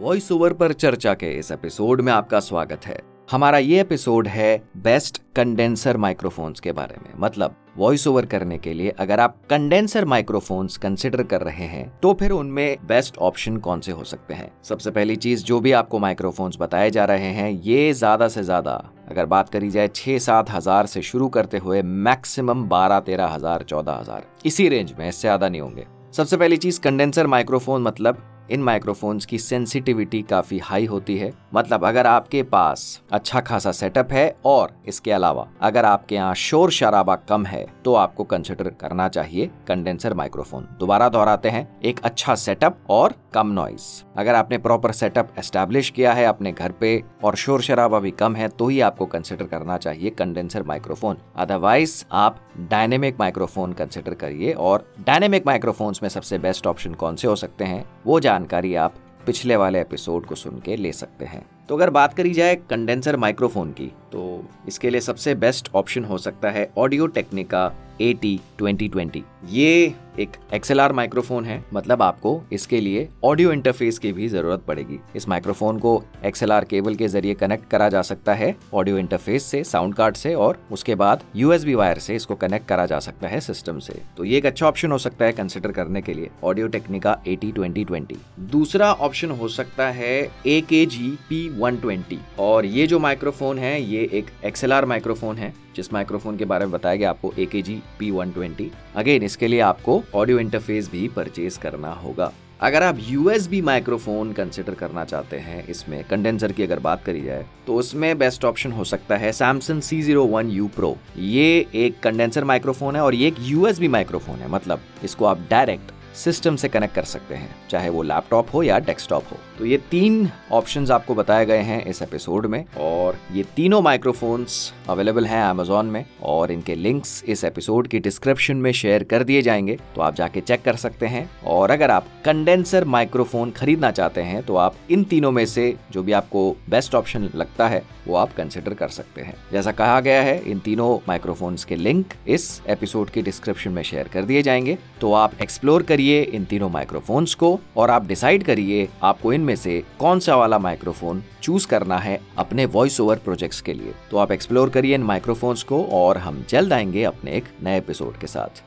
Voice over पर चर्चा के इस एपिसोड में आपका स्वागत है। हमारा ये एपिसोड है बेस्ट कंडेंसर माइक्रोफोन्स के बारे में। मतलब वॉइस ओवर करने के लिए अगर आप कंडेंसर माइक्रोफोन्स कंसिडर कर रहे हैं तो फिर उनमें बेस्ट ऑप्शन कौन से हो सकते हैं? सबसे पहली चीज़ जो भी आपको माइक्रोफोन्स बताए जा रहे हैं, ये ज़्यादा से ज़्यादा, अगर बात करी जाए छह सात हज़ार से शुरू करते हुए मैक्सिमम बारह तेरह हज़ार, चौदह हज़ार। इसी रेंज में, इससे ज़्यादा नहीं होंगे। सबसे पहली चीज़ कंडेंसर माइक्रोफोन मतलब इन माइक्रोफोन्स की सेंसिटिविटी काफ़ी हाई होती है। मतलब अगर आपके पास अच्छा खासा सेटअप है और इसके अलावा अगर आपके यहाँ शोर शराबा कम है तो आपको कंसिडर करना चाहिए कंडेंसर माइक्रोफोन दोबारा दोहराते हैं। एक अच्छा सेटअप और कम नॉइस अगर आपने प्रॉपर सेटअप एस्टेब्लिश किया है अपने घर पे और शोर शराबा भी कम है तो ही आपको कंसिडर करना चाहिए कंडेंसर माइक्रोफोन अदरवाइज़ आप डायनेमिक माइक्रोफोन कंसिडर करिए और डायनेमिक माइक्रोफोन्स में सबसे बेस्ट ऑप्शन कौन से हो सकते हैं? वो जानकारी आप पिछले वाले एपिसोड को सुन के ले सकते हैं। तो अगर बात करी जाए कंडेंसर माइक्रोफोन की तो इसके लिए सबसे बेस्ट ऑप्शन हो सकता है ऑडियो टेक्निका ट्वेंटी ट्वेंटी ये एक एक्सएलआर माइक्रोफोन है मतलब आपको इसके लिए ऑडियो इंटरफेस की भी ज़रूरत पड़ेगी। इस माइक्रोफोन को एक्सएलआर केबल के ज़रिए कनेक्ट करा जा सकता है ऑडियो इंटरफेस से साउंड कार्ड से और उसके बाद यूएसबी वायर से इसको कनेक्ट करा जा सकता है सिस्टम से। तो ये एक अच्छा ऑप्शन हो सकता है कंसिडर करने के लिए ऑडियो टेक्निका ट्वेंटी ट्वेंटी दूसरा ऑप्शन हो सकता है ए K G P one twenty और ये जो माइक्रोफोन है, ये एक एक्सएलआर माइक्रोफोन है, जिस माइक्रोफोन के बारे में बताया गया आपको A K G P one twenty again इसके लिए आपको ऑडियो इंटरफेस भी परचेज करना होगा। अगर आप यूएसबी माइक्रोफोन कंसिडर करना चाहते हैं, इसमें कंडेंसर की अगर बात करी जाए तो उसमें बेस्ट ऑप्शन हो सकता है Samsung C zero one U pro ये एक कंडेंसर माइक्रोफोन है और ये एक यूएसबी माइक्रोफोन है मतलब इसको आप डायरेक्ट सिस्टम से कनेक्ट कर सकते हैं, चाहे वो लैपटॉप हो या डेस्कटॉप हो। तो ये तीन ऑप्शंस आपको बताए गए हैं इस एपिसोड में, और ये तीनों माइक्रोफोन्स अवेलेबल हैं अमेजोन में, और इनके लिंक्स इस एपिसोड की डिस्क्रिप्शन में शेयर कर दिए जाएँगे तो आप जाके चेक कर सकते हैं। और अगर आप कंडेंसर माइक्रोफोन खरीदना चाहते हैं तो आप इन तीनों में से जो भी आपको बेस्ट ऑप्शन लगता है, वो आप कंसिडर कर सकते हैं। जैसा कहा गया है, इन तीनों माइक्रोफोन्स के लिंक इस एपिसोड की डिस्क्रिप्शन में शेयर कर दिए जाएँगे। तो आप एक्सप्लोर करिए इन तीनों माइक्रोफोन्स को और आप डिसाइड करिए आपको इनमें से कौन सा वाला माइक्रोफोन चूज़ करना है अपने वॉइस ओवर प्रोजेक्ट्स के लिए। तो आप एक्सप्लोर करिए इन माइक्रोफोन्स को और हम जल्द आएँगे अपने एक नए एपिसोड के साथ।